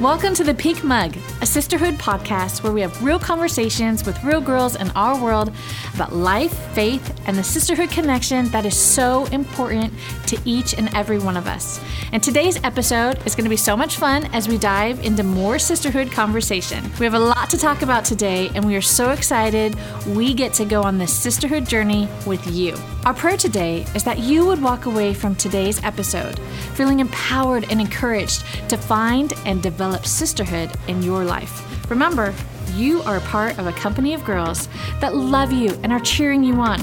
Welcome to the Pink Mug, a sisterhood podcast where we have real conversations with real girls in our world about life, faith, and the sisterhood connection that is so important to each and every one of us. And today's episode is going to be so much fun as we dive into more sisterhood conversation. We have a lot to talk about today, and we are so excited we get to go on this sisterhood journey with you. Our prayer today is that you would walk away from today's episode feeling empowered and encouraged to find and develop sisterhood in your life. Remember, you are a part of a company of girls that love you and are cheering you on.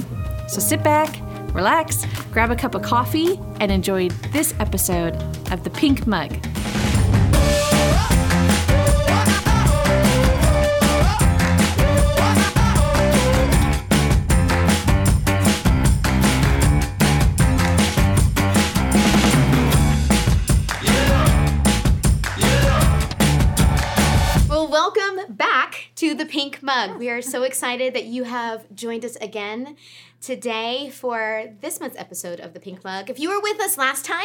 So sit back, relax, grab a cup of coffee, and enjoy this episode of The Pink Mug. The Pink Mug. We are so excited that you have joined us again today for this month's episode of the Pink Mug. If you were with us last time,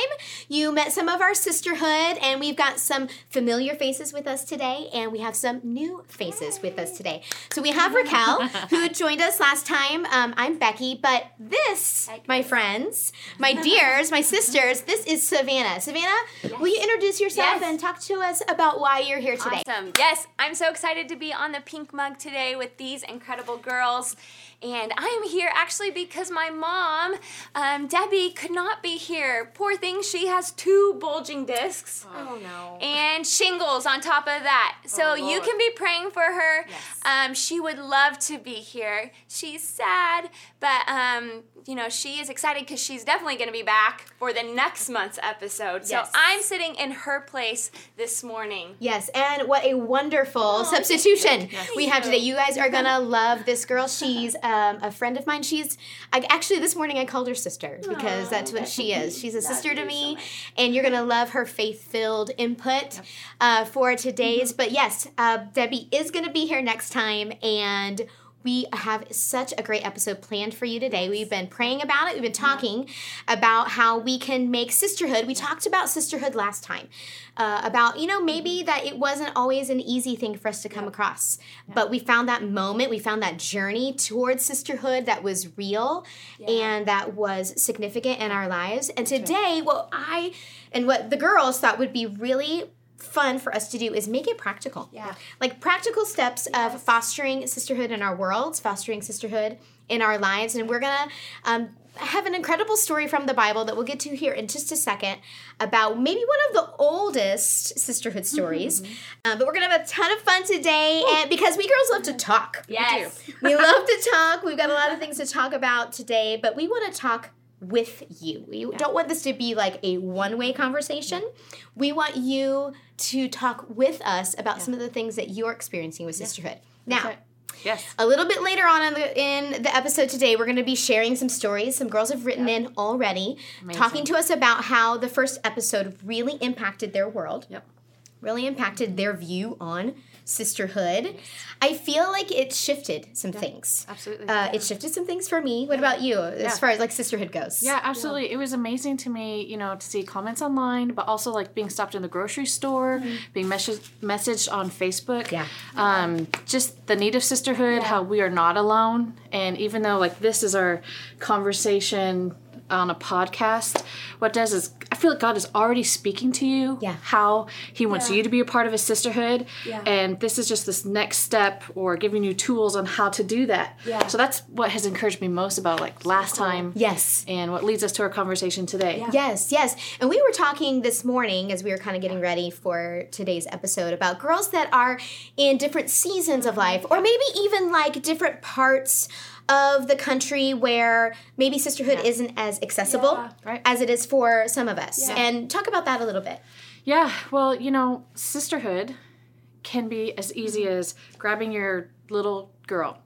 you met some of our sisterhood, and we've got some familiar faces with us today, and we have some new faces with us today. So we have Rakel, who joined us last time. Um, I'm Becky, but this, my friends, my dears, my sisters, this is Savannah. Savannah, will you introduce yourself Yes. and talk to us about why you're here today? Awesome. Yes, I'm so excited to be on the pink mug today with these incredible girls. And I am here actually because my mom, um, Debbie, could not be here. Poor thing, she has two bulging discs Oh no. and shingles on top of that. So you can be praying for her. Yes. Um, she would love to be here. She's sad, but um, you know she is excited because she's definitely going to be back for the next month's episode. Yes. So I'm sitting in her place this morning. Yes, and what a wonderful Oh, substitution we have today. You guys are gonna love this girl. She's um, a friend of mine. She's I, actually this morning I called her sister because that's what she is. She's a sister to me, and you're gonna love her faith-filled input uh, for today's. But yes, uh, Debbie is gonna be here next time, and. We have such a great episode planned for you today. We've been praying about it. We've been talking about how we can make sisterhood. We talked about sisterhood last time, uh, about, you know, maybe that it wasn't always an easy thing for us to come across. But we found that moment, we found that journey towards sisterhood that was real and that was significant in our lives. And today, what I and what the girls thought would be really fun for us to do is make it practical. Yeah. Like practical steps of fostering sisterhood in our worlds, fostering sisterhood in our lives. And we're going to um, have an incredible story from the Bible that we'll get to here in just a second about maybe one of the oldest sisterhood stories. Um, but we're going to have a ton of fun today and because we girls love to talk. Yes. We love to talk. We've got a lot of things to talk about today, but we want to talk with you. We don't want this to be like a one way conversation. Mm-hmm. We want you to talk with us about some of the things that you're experiencing with sisterhood. Now, right. Yes. a little bit later on in the, in the episode today, we're going to be sharing some stories. Some girls have written in already, talking to us about how the first episode really impacted their world Yep. really impacted their view on sisterhood. I feel like it shifted some things. Absolutely. Uh, it shifted some things for me. What about you, as Yeah. far as like sisterhood goes? Yeah, absolutely. It was amazing to me, you know, to see comments online, but also like being stopped in the grocery store, being messaged messaged on Facebook. Yeah. Um, just the need of sisterhood, how we are not alone, and even though like this is our conversation on a podcast, what does is I feel like God is already speaking to you. Yeah. How He wants Yeah. you to be a part of His sisterhood, Yeah. and this is just this next step or giving you tools on how to do that. Yeah. So that's what has encouraged me most about like last time Yes. and what leads us to our conversation today. Yes, yes. And we were talking this morning as we were kind of getting ready for today's episode about girls that are in different seasons of life, or maybe even like different parts of the country where maybe sisterhood isn't as accessible Yeah. Right. as it is for some of us. Yeah. And talk about that a little bit. Yeah, well, you know, sisterhood can be as easy Mm-hmm. as grabbing your little girl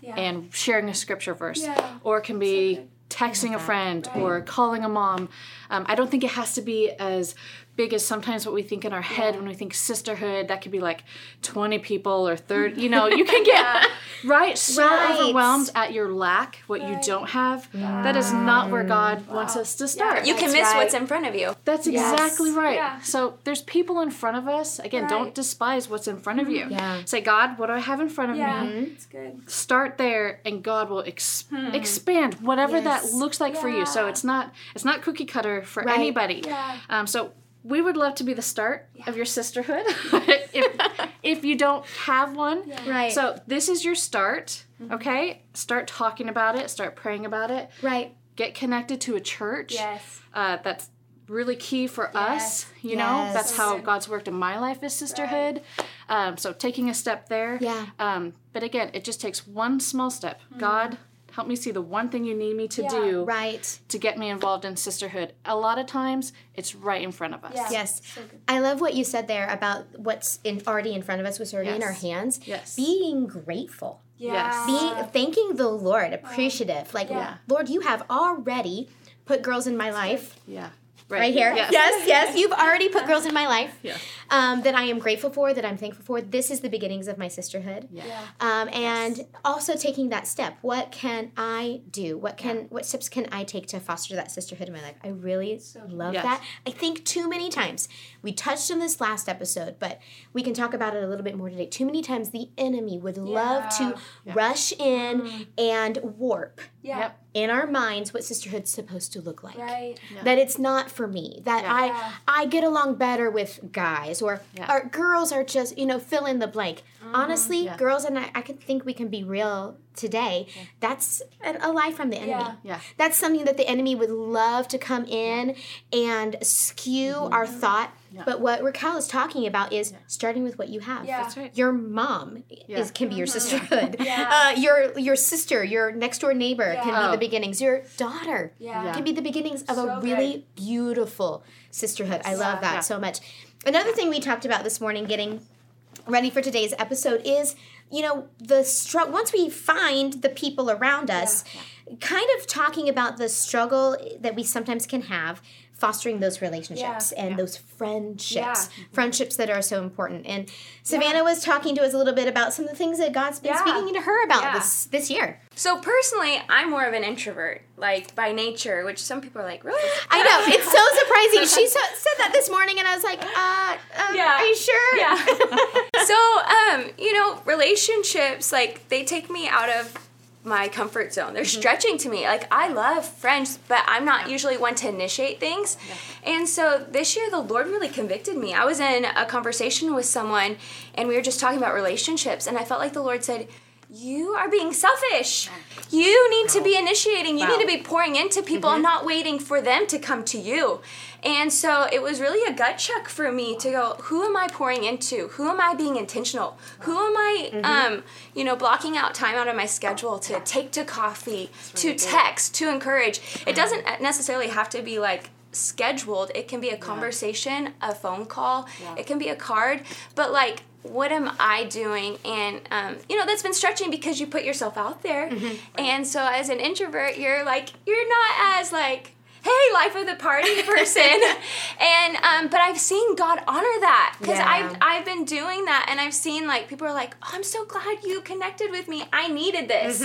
Yeah. and sharing a scripture verse, Yeah. or it can be texting a friend or calling a mom. Um, I don't think it has to be as big as sometimes what we think in our head when we think sisterhood. That could be like 20 people or 30. You know, you can get right so Right. overwhelmed at your lack, what you don't have. That is not where God wants us to start. You can That's miss right. what's in front of you. That's exactly right. Yeah. So there's people in front of us. Again, don't despise what's in front of you. Yeah. Say, God, what do I have in front of Yeah, me? it's good. Start there, and God will ex- expand whatever Yes. that looks like for you. So it's not it's not cookie cutter for Right. anybody. Yeah. Um, so we would love to be the start of your sisterhood. if, if you don't have one, Right. So this is your start. Okay, start talking about it. Start praying about it. Right. Get connected to a church Yes. uh, that's really key for us. You know, that's So how good. God's worked in my life is sisterhood. Um, so taking a step there. Yeah. Um, but again, it just takes one small step. God, help me see the one thing you need me to Yeah. do Right. to get me involved in sisterhood. A lot of times, it's right in front of us. Yeah. Yes. So. I love what you said there about what's in, already in front of us, what's already in our hands. Yes. Being grateful. yes Being thanking the Lord, appreciative. Like, Yeah. Lord, you have already put girls in my life. Yeah. Right here. Yes. yes, yes. You've already put girls in my life Yeah. Um, that I am grateful for, that I'm thankful for. This is the beginnings of my sisterhood. Yeah. Yeah. Um, and also taking that step. What can I do? What can what steps can I take to foster that sisterhood in my life? I really love Yes. that. I think too many times we touched on this last episode, but we can talk about it a little bit more today. Too many times the enemy would love to rush in and warp Yeah. Yep. in our minds what sisterhood's supposed to look like Right. that it's not for me that Yeah. i i get along better with guys or Yeah. or girls are just you know fill in the blank mm-hmm. honestly Yeah. girls and I, I can think we can be real today that's an, a lie from the enemy Yeah. Yeah. that's something that the enemy would love to come in and skew mm-hmm. our thought but what Rakel is talking about is starting with what you have. Yeah. That's right. Your mom is can be your mm-hmm. sisterhood. Yeah. Uh, your your sister, your next door neighbor can Yeah. be the oh. beginnings. Your daughter Yeah. can be the beginnings of So a really beautiful sisterhood. I love that Yeah. so much. Another thing we talked about this morning, getting ready for today's episode, is you know the str- once we find the people around us, kind of talking about the struggle that we sometimes can have. Fostering those relationships Yeah. and those friendships, Yeah. friendships that are so important. And Savannah was talking to us a little bit about some of the things that God's been Yeah. speaking to her about Yeah. this this year. So personally, I'm more of an introvert, like by nature, which some people are like, really? I know it's so surprising. She sa- said that this morning, and I was like, uh, um, Yeah. "Are you sure?" Yeah. so, um, you know, relationships, like, they take me out of my comfort zone. They're mm-hmm. stretching to me. Like, I love friends, but I'm not usually one to initiate things. And so this year, the Lord really convicted me. I was in a conversation with someone, and we were just talking about relationships, and I felt like the Lord said, you are being selfish. You need to be initiating. You Wow. need to be pouring into people and mm-hmm. not waiting for them to come to you. And so it was really a gut check for me to go, who am I pouring into? Who am I being intentional? Who am I, mm-hmm. um, you know, blocking out time out of my schedule to take to coffee, to text, to encourage? It mm-hmm. doesn't necessarily have to be like scheduled. It can be a conversation, a phone call. It can be a card. But like, what am I doing? And um, you know, that's been stretching because you put yourself out there. And so as an introvert, you're like, you're not as like hey life of the party person. And um, but i've seen god honor that because Yeah. I've, I've been doing that and i've seen like people are like oh, i'm so glad you connected with me. I needed this.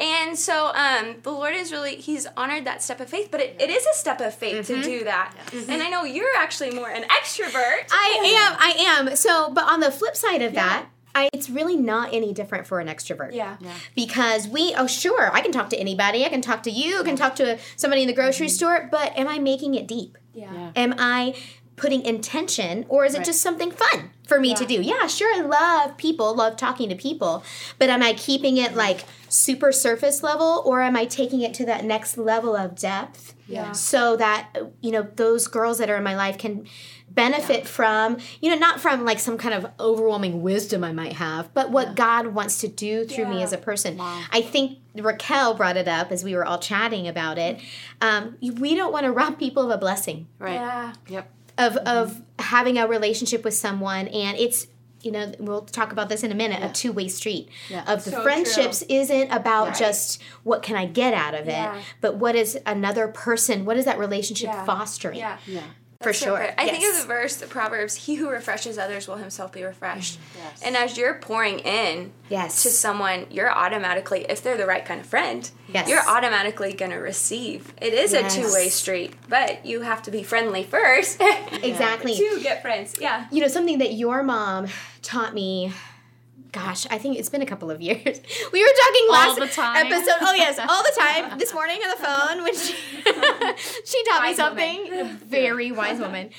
And so um, the lord is really he's honored that step of faith but it, it is a step of faith to do that. And i know you're actually more an extrovert. I am. I am. So, but on the flip side of that, I, it's really not any different for an extrovert. yeah Because we, oh, sure, I can talk to anybody. I can talk to you. I can talk to somebody in the grocery mm-hmm. store. But am I making it deep? yeah Am I putting intention or is it just something fun for me to do? Yeah, sure, I love people, love talking to people, but am I keeping it like super surface level or am I taking it to that next level of depth? Yeah. So that, you know, those girls that are in my life can benefit from, you know, not from like some kind of overwhelming wisdom I might have, but what God wants to do through me as a person. I think Rakel brought it up as we were all chatting about it. Um, we don't want to rob people of a blessing Right. yeah Yep. Of of having a relationship with someone and it's you know, we'll talk about this in a minute, a two way street Yeah. of the So friendships isn't about Right. just what can I get out of it, Yeah. but what is another person, what is that relationship Yeah. fostering? Yeah. For So sure. I think of the verse, the Proverbs, he who refreshes others will himself be refreshed. Mm, yes. And as you're pouring in Yes. to someone, you're automatically, if they're the right kind of friend, Yes. you're automatically going to receive. It is Yes. a two way street, but you have to be friendly first. Exactly. to get friends. Yeah. You know, something that your mom taught me. Gosh, I think it's been a couple of years. We were talking All last the time. episode. Oh yes, all the time. This morning on the phone when she she taught me Wise something. Very wise woman.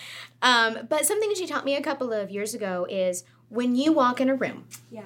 Um, but something she taught me a couple of years ago is when you walk in a room, Yeah.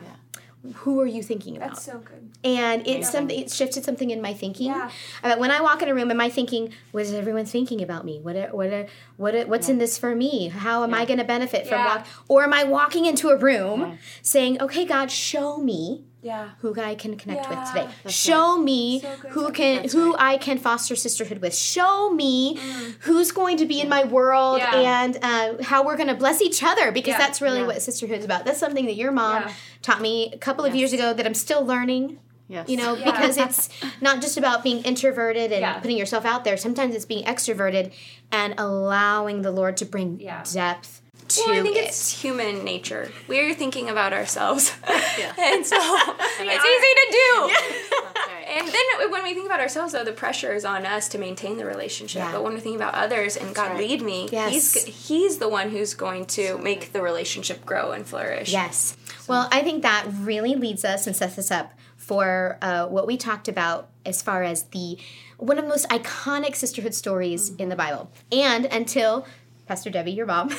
Who are you thinking about? That's so good. and it's something it shifted something in my thinking Yeah. about when i walk in a room am i thinking what is everyone thinking about me what are, what are, what are, what's in this for me how am i going to benefit from Yeah. walk or am i walking into a room saying okay god show me Yeah. who I can connect with today. That's Show me So who can That's who right. I can foster sisterhood with. Show me who's going to be in my world Mm. Yeah. and uh, how we're going to bless each other because Yeah. that's really Yeah. what sisterhood is about. That's something that your mom Yeah. taught me a couple of years ago that I'm still learning. Yes. You know, Yeah. because it's not just about being introverted and Yeah. putting yourself out there. Sometimes it's being extroverted and allowing the Lord to bring Yeah. depth to Well, I think it. it's human nature. We're thinking about ourselves. Yeah. and so it's easy to do. That's right. And then when we think about ourselves, though, the pressure is on us to maintain the relationship. Yeah. But when we think about others and God right. lead me, Yes. he's he's the one who's going to make the relationship grow and flourish. Yes. Well, I think that really leads us and sets us up for uh, what we talked about as far as the one of the most iconic sisterhood stories in the Bible. And until Pastor Debbie, your mom,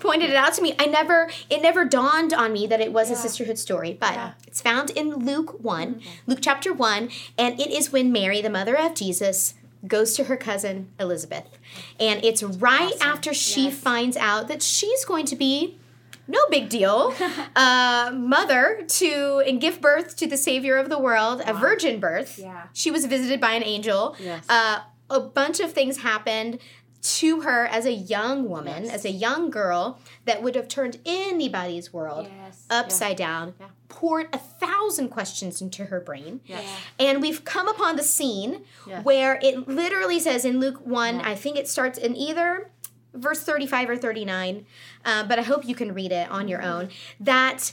pointed it out to me, I never it never dawned on me that it was a sisterhood story. But it's found in Luke one, Luke chapter one, and it is when Mary, the mother of Jesus, goes to her cousin Elizabeth. And it's right after she finds out that she's going to be no big deal uh, mother to and give birth to the savior of the world a virgin birth. Yeah. she was visited by an angel. Yes. uh, a bunch of things happened to her as a young woman as a young girl that would have turned anybody's world Yes. upside down Yeah. poured a thousand questions into her brain Yes. and we've come upon the scene Yes. where it literally says in Luke 1, I think it starts in either verse 35 or 39, uh, but I hope you can read it on your own, that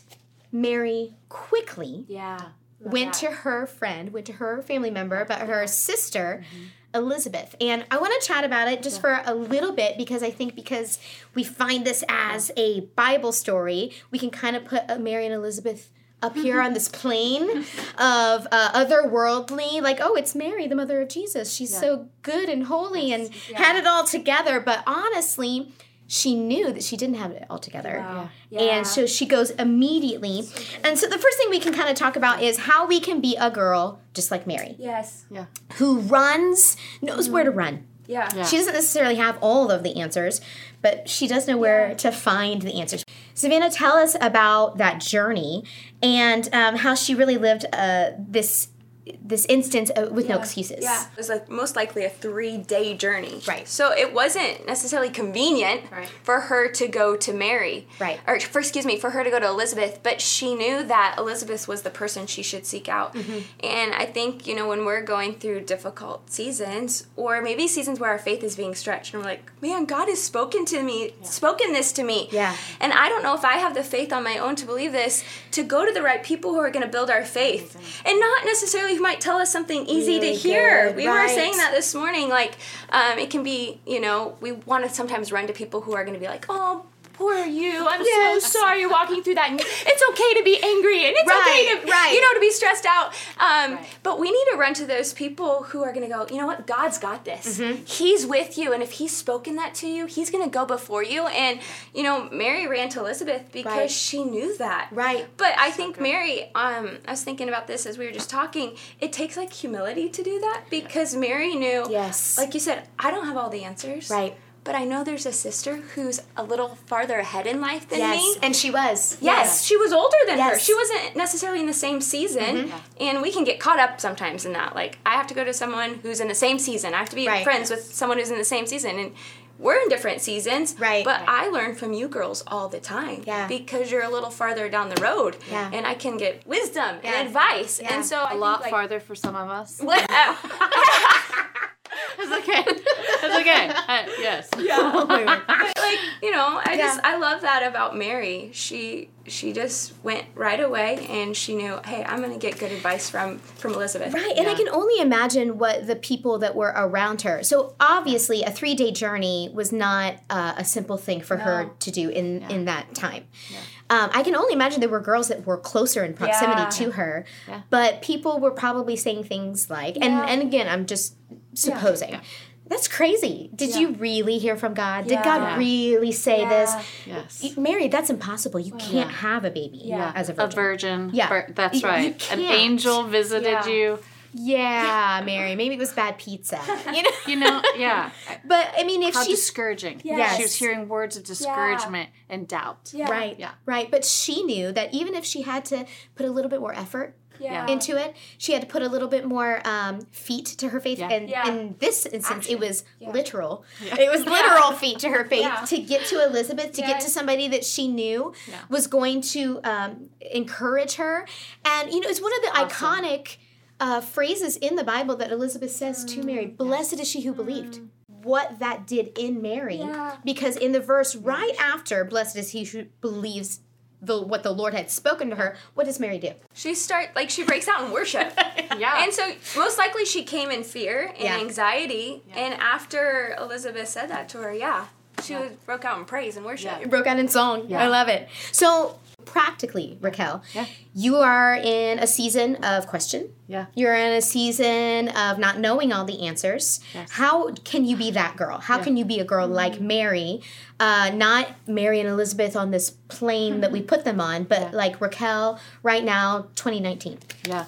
Mary quickly Yeah. Went to her friend, went to her family member, but her sister, Mm-hmm. Elizabeth. And I want to chat about it just for a little bit because I think because we find this as a Bible story, we can kind of put uh, Mary and Elizabeth up here on this plane of uh, otherworldly, like, oh, it's Mary, the mother of Jesus. She's so good and holy and had it all together. But honestly, she knew that she didn't have it all together. Wow. And so she goes immediately. And so the first thing we can kind of talk about is how we can be a girl just like Mary, Yes. Yeah. who runs, knows where to run. Yeah. Yeah. She doesn't necessarily have all of the answers, but she does know where to find the answers. Savannah, tell us about that journey and um, how she really lived uh, this this instance uh, with no excuses. Yeah, it was like most likely a three day journey. Right. So it wasn't necessarily convenient Right. for her to go to Mary. Right. Or for excuse me, for her to go to Elizabeth, but she knew that Elizabeth was the person she should seek out. Mm-hmm. And I think, you know, when we're going through difficult seasons or maybe seasons where our faith is being stretched and we're like, man, God has spoken to me, spoken this to me. Yeah. And I don't know if I have the faith on my own to believe this, to go to the right people who are going to build our faith. And not necessarily who might tell us something easy Really to hear. good, We were saying that this morning. Like, um, it can be, you know, we want to sometimes run to people who are going to be like, oh, poor you. I'm Yes. so sorry you're walking through that. And it's okay to be angry and it's Right, okay to, right. you know, to be stressed out. Um, Right. But we need to run to those people who are going to go, you know what? God's got this. Mm-hmm. He's with you. And if He's spoken that to you, He's going to go before you. And, you know, Mary ran to Elizabeth because Right. she knew that. Right. But I think Mary, um, I was thinking about this as we were just talking. It takes like humility to do that because Mary knew, Yes. like you said, I don't have all the answers. Right. But I know there's a sister who's a little farther ahead in life than Yes. me. And she was. Yes, she was older than her. Yes. Mm-hmm. She wasn't necessarily in the same season, and we can get caught up sometimes in that. Like, I have to go to someone who's in the same season. I have to be Right. friends with someone who's in the same season, and we're in different seasons. Right. But Right. I learn from you girls all the time. Yeah. Because you're a little farther down the road. Yeah. And I can get wisdom Yeah. and advice. Yeah. And so I A lot think, like, farther for some of us. What? It's okay. It's okay. Uh, yes. My word. but like you know i just i love that about mary she she just went right away and she knew hey i'm gonna get good advice from from elizabeth Right, and I can only imagine what the people that were around her. So obviously, a three day journey was not uh, a simple thing for her to do in in that time. Um, I can only imagine there were girls that were closer in proximity Yeah. to her, Yeah. but people were probably saying things like, and and again, I'm just supposing. That's crazy. Did Yeah. you really hear from God? Did Yeah. God Yeah. really say Yeah. this? Yes. Mary, that's impossible. You can't Yeah. have a baby Yeah. as a virgin. A virgin. virgin. Yeah. vir- that's You- you right. An can't. angel visited Yeah. you. Yeah, Mary. Maybe it was bad pizza. You know. You know, yeah. But I mean, if How she's discouraging. Yes. She was hearing words of discouragement and doubt. Yeah. right, Yeah. right, but she knew that even if she had to put a little bit more effort yeah. into it, she had to put a little bit more um, feet to her faith. Yeah. And Yeah. in this instance, it was Yeah. literal. Yeah. It was literal feet to her faith Yeah. to get to Elizabeth, to Yeah. get to somebody that she knew Yeah. was going to um, encourage her. And you know, it's one of the Awesome. iconic uh, phrases in the Bible that Elizabeth says to Mary: "Blessed is she who believed." What that did in Mary, Yeah. because in the verse right after "Blessed is he who believes." The, what the Lord had spoken to her, what does Mary do? she start like she breaks out in worship Yeah. and so most likely she came in fear and Yeah. anxiety and after elizabeth said that to her yeah she Yeah. was, broke out in praise and worship Yeah. broke out in song. Yeah. I love it. So practically, Rakel, Yeah. you are in a season of question. Yeah. You're in a season of not knowing all the answers. Yes. How can you be that girl? How can you be a girl like Mary? Uh, not Mary and Elizabeth on this plane that we put them on, but Yeah. like Rakel right now, 2019. Yeah.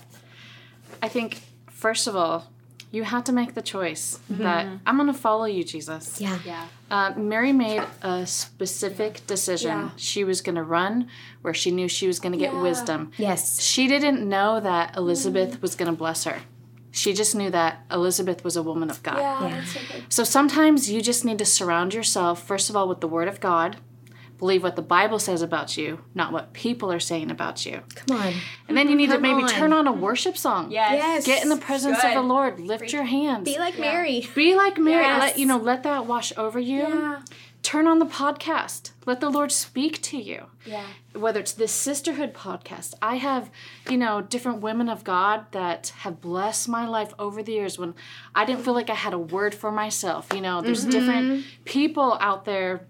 I think, first of all, you had to make the choice that I'm going to follow you, Jesus. Yeah. yeah Uh, Mary made a specific decision. Yeah. She was going to run where she knew she was going to get Yeah. wisdom. Yes. She didn't know that Elizabeth was going to bless her. She just knew that Elizabeth was a woman of God. yeah, Yeah. that's so good. So sometimes you just need to surround yourself, first of all, with the Word of God. Believe what the Bible says about you, not what people are saying about you. Come on. And then you need to maybe on. turn on a worship song. Yes. Get in the presence of the Lord. Lift your hands. Be like Yeah. Mary. Be like Mary. Yes. Let you know, let that wash over you. Yeah. Turn on the podcast. Let the Lord speak to you. Yeah. Whether it's this sisterhood podcast, I have, you know, different women of God that have blessed my life over the years when I didn't feel like I had a word for myself. You know, there's mm-hmm. different people out there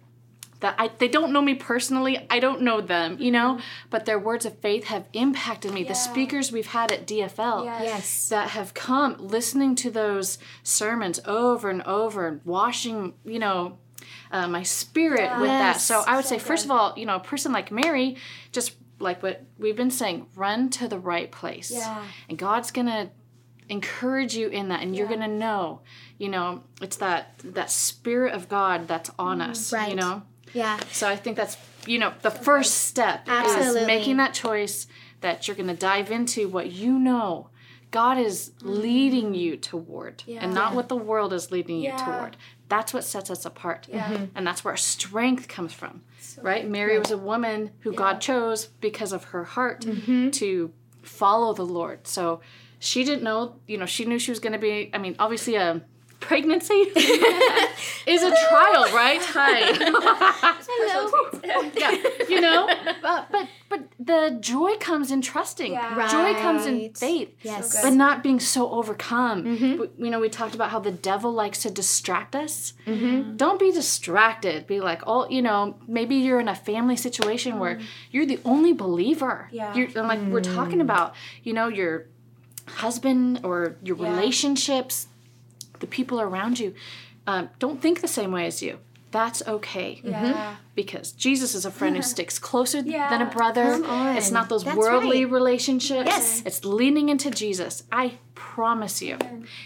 that I they don't know me personally. I don't know them, you know, but their words of faith have impacted me. The speakers we've had at DFL Yes. Yes. that have come listening to those sermons over and over and washing you know uh, my spirit with that so i would So say first of all you know a person like mary just like what we've been saying run to the right place Yeah. and god's gonna encourage you in that and you're gonna know you know it's that that spirit of god that's on us Right. you know Yeah. so I think that's you know the first step Absolutely. is making that choice that you're going to dive into what you know God is mm-hmm. leading you toward and not what the world is leading you Yeah. toward. That's what sets us apart. Yeah. Mm-hmm. And that's where our strength comes from. right? Mary was a woman who God chose because of her heart mm-hmm. to follow the Lord. So she didn't know, you know, she knew she was going to be I mean, obviously a pregnancy is a trial, right? Hi. Hello. yeah, you know, but, but but the joy comes in trusting. Yeah. Joy comes in faith. Yes. So But not being so overcome. Mm-hmm. But, you know, we talked about how the devil likes to distract us. Mhm. Don't be distracted. Be like, oh, you know, maybe you're in a family situation where mm. you're the only believer. Yeah. You're, and like we're talking mm. about, you know, your husband or your Yeah. relationships, the people around you, um, don't think the same way as you. That's okay Yeah. because Jesus is a friend who sticks closer Yeah. than a brother. It's not those That's worldly right. relationships. Yes. It's leaning into Jesus. I promise you,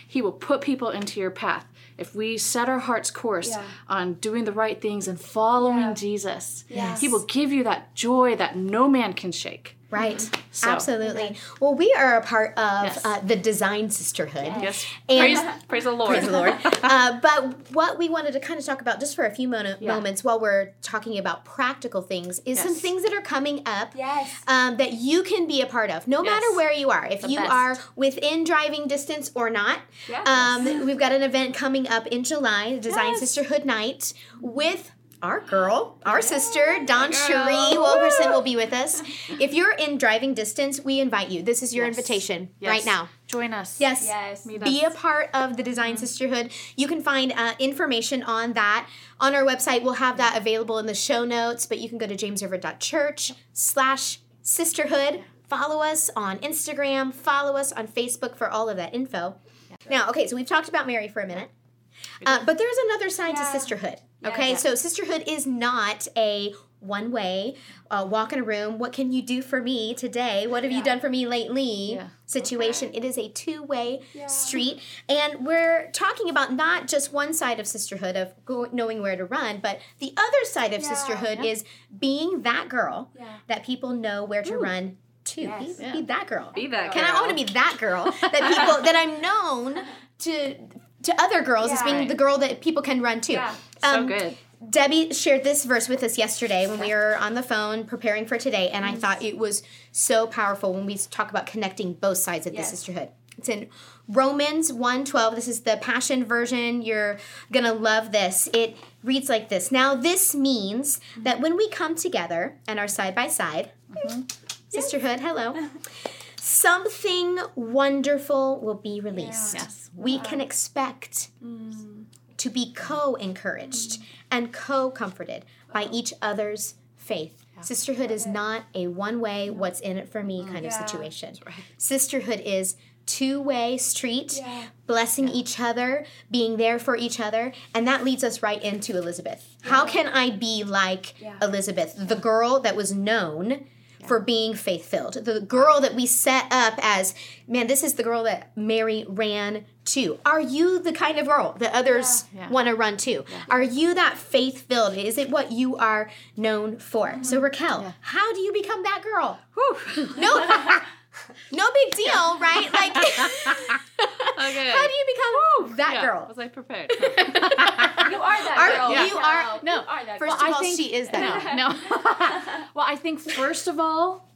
He will put people into your path. If we set our heart's course Yeah. on doing the right things and following Yeah. Jesus, Yes. He will give you that joy that no man can shake. Right. So- Absolutely. Well, we are a part of Yes. uh, the Designed Sisterhood. Yes. And- praise, praise the Lord. Praise the Lord. uh, but what we wanted to kind of talk about just for a few mo- Yeah. moments while we're talking about practical things is some things that are coming up Yes. um, that you can be a part of, no matter where you are. If The you best. are within driving distance or not, Yes. um, we've got an event coming up in July, Design Yes. Sisterhood Night, with our girl, our sister, DawnCheré Wilkerson will be with us. If you're in driving distance, we invite you. This is your Yes. invitation Yes. right now. Join us. Yes. Yes. Be a part of the Designed Sisterhood. You can find uh, information on that on our website. We'll have that available in the show notes, but you can go to jamesriver.church slash sisterhood. Follow us on Instagram. Follow us on Facebook for all of that info. Now, okay, so we've talked about Mary for a minute. Uh, but there's another side to Yeah. Okay, Yeah. so sisterhood is not a one way uh, walk in a room. What can you do for me today? What have you done for me lately? Yeah. Situation. It is a two way Yeah. street, and we're talking about not just one side of sisterhood of go, knowing where to run, but the other side of Yeah. sisterhood is being that girl Yeah. that people know where to run to. Yes. Be, Yeah. be that girl. Be that Can I girl. want to be that girl that people that I'm known to to other girls as being the girl that people can run to. Yeah. So Um, good. Debbie shared this verse with us yesterday when we were on the phone preparing for today, and I thought it was so powerful when we talk about connecting both sides of the sisterhood. It's in Romans 1:12. This is the Passion version. You're going to love this. It reads like this. Now this means mm-hmm. that when we come together and are side by side, mm-hmm. sisterhood, hello. Something wonderful will be released. Yes. We can expect mm. To be co encouraged and co comforted by each other's faith. Sisterhood is not a one way, what's in it for me kind of situation. Sisterhood is two way street, Yeah. blessing each other, being there for each other. And that leads us right into Elizabeth. How can I be like Elizabeth, the girl that was known? For being faith filled. The girl that we set up as, man, this is the girl that Mary ran to. Are you the kind of girl that others Yeah. Yeah. want to run to? Are you that faith filled? Is it what you are known for? Mm-hmm. So, Rakel, how do you become that girl? No, no big deal, right? Like, Okay. how do you become that yeah. girl? Was I prepared? You are that Are- girl. you Rakel. are- no. You are that First girl. of I all, think- she is that. no, no. well, I think first of all,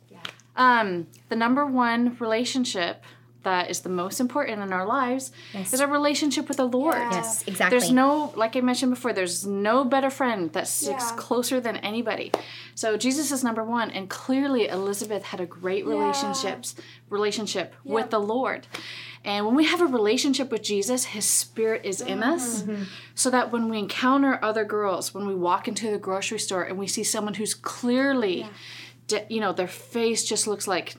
um, the number one relationship that is the most important in our lives Yes. is our relationship with the Lord. Yeah. Yes, exactly. There's no, like I mentioned before, there's no better friend that sticks Yeah. closer than anybody. So Jesus is number one, and clearly Elizabeth had a great relationships relationship with the Lord. And when we have a relationship with Jesus, His Spirit is in mm-hmm. us, so that when we encounter other girls, when we walk into the grocery store and we see someone who's clearly, de- you know, their face just looks like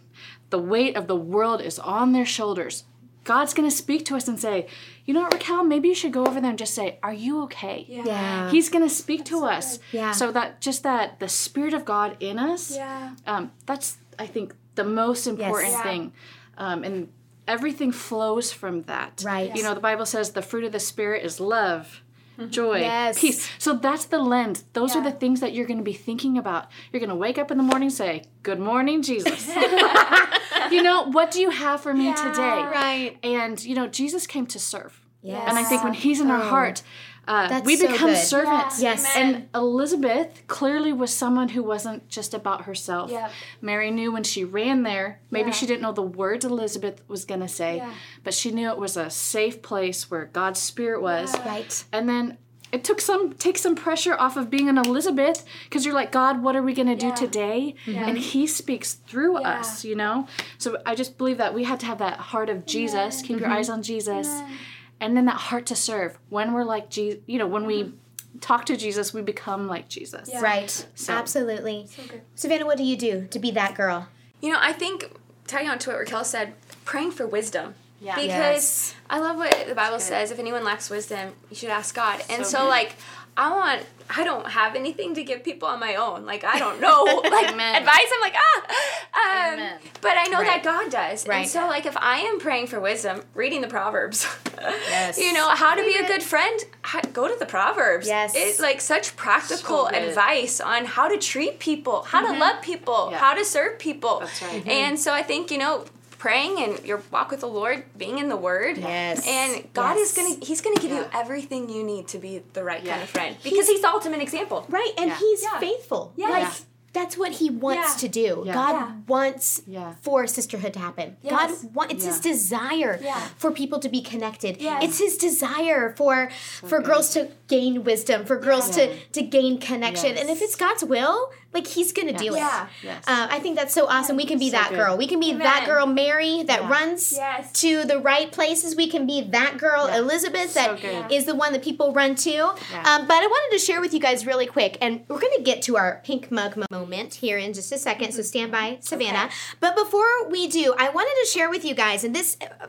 the weight of the world is on their shoulders. God's going to speak to us and say, you know what, Rakel, maybe you should go over there and just say, Are you okay? Yeah. He's going to speak to us. Yeah. So that just that the Spirit of God in us, Yeah. um, that's, I think, the most important Yes. Yeah. thing. Um, and everything flows from that. Right. You know, the Bible says the fruit of the Spirit is love. Joy, Yes. peace. So that's the lens. Those are the things that you're going to be thinking about. You're going to wake up in the morning and say, Good morning, Jesus. you know, what do you have for me Yeah. today? Right. And, you know, Jesus came to serve. Yes. And I think when he's in our Oh. heart, uh, That's we become good. servants. Yeah. Yes. Amen. And Elizabeth clearly was someone who wasn't just about herself. Yep. Mary knew when she ran there, maybe Yeah. she didn't know the words Elizabeth was going to say, Yeah. but she knew it was a safe place where God's spirit was. Yeah. Right. And then it took some take some pressure off of being an Elizabeth because you're like, God, what are we going to do Yeah. today? Yeah. And he speaks through Yeah. us, you know? So I just believe that we had to have that heart of Jesus, keep your eyes on Jesus, and then that heart to serve. When we're like Jesus, you know, when we talk to Jesus, we become like Jesus. Yeah. Right. So- Absolutely. good. Savannah, what do you do to be that girl? You know, I think tagging on to what Rakel said, praying for wisdom. Yeah. Because Yes. I love what the Bible says. If anyone lacks wisdom, you should ask God. And So so, like, I want. I don't have anything to give people on my own. Like I don't know like Amen. advice. I'm like ah. Um, Amen. but I know Right. that God does. Right. And so, like, if I am praying for wisdom, reading the Proverbs, Yes. you know, how to be a good friend, go to the Proverbs. Yes. It's like such practical So advice on how to treat people, how Mm-hmm. to love people, Yeah. how to serve people. That's right. And so I think, you know, praying and your walk with the Lord, being in the Word. Yes. And God Yes. is going to, He's going to give you everything you need to be the right Yeah. kind of friend because He's the ultimate example. Right, and Yeah. he's Yeah. faithful. Yes. Like Yeah. that's what he wants Yeah. to do. Yeah. God Yeah. wants Yeah. for sisterhood to happen. Yes. God wants it's his desire Yeah. for people to be connected. Yes. It's his desire for for girls to gain wisdom, for girls to to gain connection. Yes. And if it's God's will, like he's going to do it. Yeah. Yes. Uh, I think that's so awesome. We can be So that good. girl. We can be that girl, Mary, that Yeah. runs Yes. to the right places. We can be that girl, Yeah. Elizabeth, So that good. is the one that people run to. Yeah. Um, but I wanted to share with you guys really quick, and we're going to get to our pink mug moment here in just a second. So stand by, Savannah. But before we do, I wanted to share with you guys, and this uh,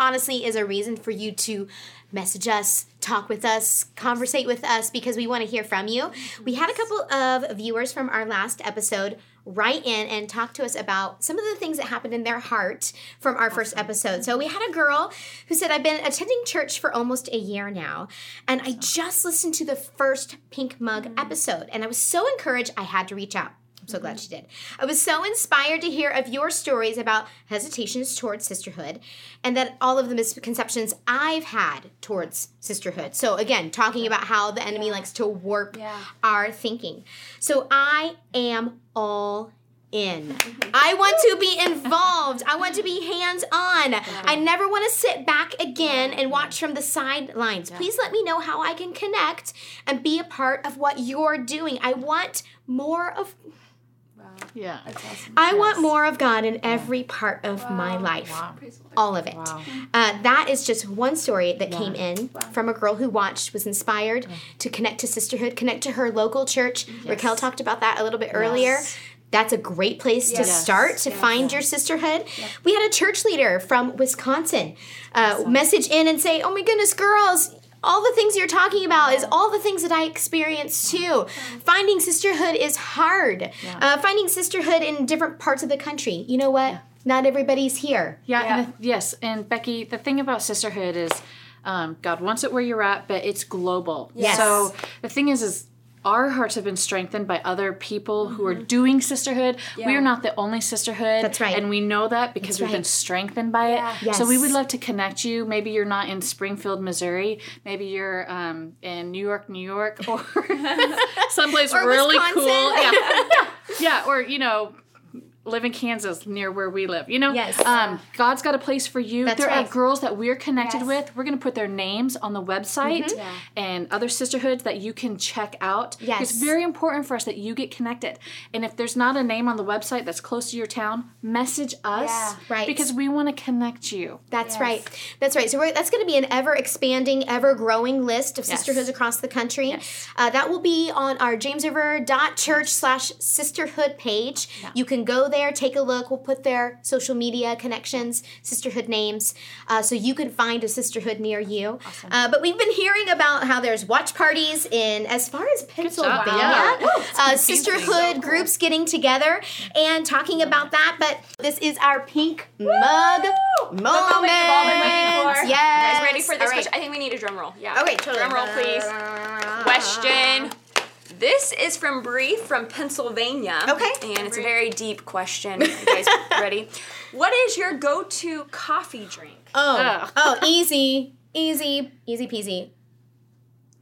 honestly is a reason for you to message us, talk with us, conversate with us because we want to hear from you. We had a couple of viewers from our last episode write in and talk to us about some of the things that happened in their heart from our first episode. So we had a girl who said, I've been attending church for almost a year now, and I just listened to the first Pink Mug mm. episode, and I was so encouraged I had to reach out. I'm so glad she did. I was so inspired to hear of your stories about hesitations towards sisterhood and that all of the misconceptions I've had towards sisterhood. So, again, talking about how the enemy likes to warp Yeah. our thinking. So, I am all in. Mm-hmm. I want to be involved. I want to be hands on. I never want to sit back again and watch from the sidelines. Please let me know how I can connect and be a part of what you're doing. I want more of Yeah. I want more of God in every part of my life. Wow. All of it. Wow. Uh, that is just one story that came in from a girl who watched, was inspired to connect to sisterhood, connect to her local church. Rakel talked about that a little bit earlier. That's a great place to start to find your sisterhood. We had a church leader from Wisconsin uh, message in and say, Oh my goodness, girls, all the things you're talking about is all the things that I experienced too. Finding sisterhood is hard. Uh, finding sisterhood in different parts of the country. You know what? Not everybody's here. Yeah, Yeah. And the, yes, and Becky, the thing about sisterhood is um, God wants it where you're at, but it's global. Yes. So the thing is, is our hearts have been strengthened by other people who are doing sisterhood. We are not the only sisterhood. That's right. And we know that because That's we've been strengthened by it. Yeah. So we would love to connect you. Maybe you're not in Springfield, Missouri. Maybe you're um, in New York, New York, or someplace Or really Wisconsin. cool. Yeah. yeah, or you know, live in Kansas near where we live. You know, Yes. um, God's got a place for you. That's there right. are girls that we're connected Yes. with. We're going to put their names on the website Mm-hmm. Yeah. and other sisterhoods that you can check out. Yes. It's very important for us that you get connected. And if there's not a name on the website that's close to your town, message us. Yeah. Right. Because we want to connect you. That's Yes. right. That's right. So we're, that's going to be an ever expanding, ever growing list of sisterhoods across the country. Uh, that will be on our jamesriver.church slash sisterhood page. You can go there, take a look. We'll put their social media connections, sisterhood names, uh, so you can find a sisterhood near you. Uh, but we've been hearing about how there's watch parties in as far as Pennsylvania. Woo, it's uh, sisterhood groups getting together and talking about that. But this is our pink mug moment. Moment you've all been waiting for. Yes. You guys ready for this right. I think we need a drum roll. Yeah. Okay, totally. Drum roll, please. Question. This is from Bree from Pennsylvania. Okay. And it's a very deep question. You guys ready? What is your go-to coffee drink? Oh, Ugh. oh, easy, easy, easy peasy.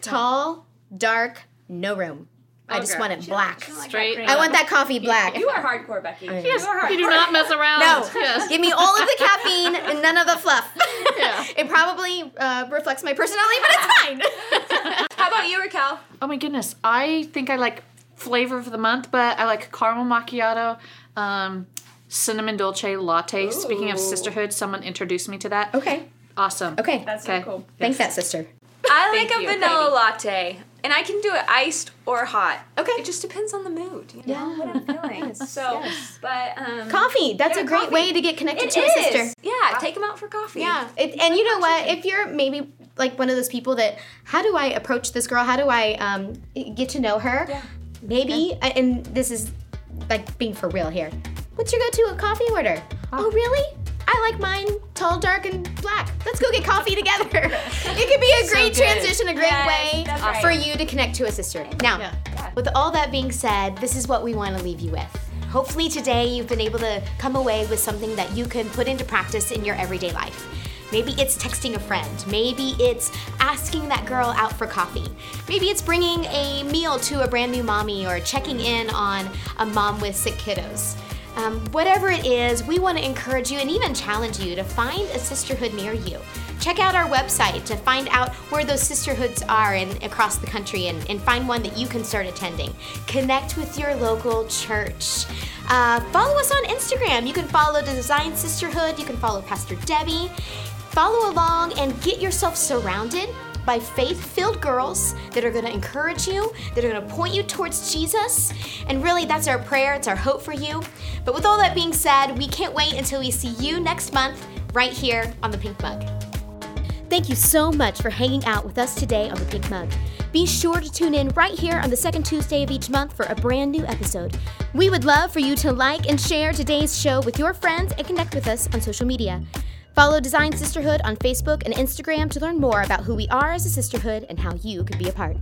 Tall, dark, no room. I just Okay. want it black. Straight. I want that coffee black. You are hardcore, Becky. Yes, You are hardcore. you do not mess around. No, Yes. give me all of the caffeine and none of the fluff. Yeah. It probably uh, reflects my personality, but it's fine. How about you, Rakel? Oh my goodness. I think I like flavor of the month, but I like caramel macchiato, um, cinnamon dolce latte. Speaking of sisterhood, someone introduced me to that. okay, Awesome. okay. That's Okay. so cool. Thanks, that sister. I like Thank a you, vanilla Katie. latte, and I can do it iced or hot. Okay. It just depends on the mood. You know Yeah. what I'm feeling. so, yes. but um, Coffee. That's Yeah, a great coffee. way to get connected It to is. a sister. Yeah, take them out for coffee. Yeah, it, and you know what? If you're maybe like one of those people that, how do I approach this girl? How do I um, get to know her? Yeah. Maybe, and this is like being for real here. What's your go-to coffee order? Oh, really? I like mine tall, dark, and black. Let's go get coffee together. it could be a great good. transition, a great Yes, way right. for you to connect to a sister. Now, Yeah. with all that being said, this is what we want to leave you with. Hopefully, today you've been able to come away with something that you can put into practice in your everyday life. Maybe it's texting a friend. Maybe it's asking that girl out for coffee. Maybe it's bringing a meal to a brand new mommy or checking in on a mom with sick kiddos. Um, whatever it is, we want to encourage you and even challenge you to find a sisterhood near you. Check out our website to find out where those sisterhoods are in, across the country and, and find one that you can start attending. Connect with your local church. Uh, follow us on Instagram. You can follow Designed Sisterhood. You can follow Pastor Debbie. Follow along and get yourself surrounded by faith filled girls that are going to encourage you, that are going to point you towards Jesus. And really, that's our prayer, it's our hope for you. But with all that being said, we can't wait until we see you next month right here on the Pink Mug. Thank you so much for hanging out with us today on the Pink Mug. Be sure to tune in right here on the second Tuesday of each month for a brand new episode. We would love for you to like and share today's show with your friends and connect with us on social media. Follow Designed Sisterhood on Facebook and Instagram to learn more about who we are as a sisterhood and how you could be a part.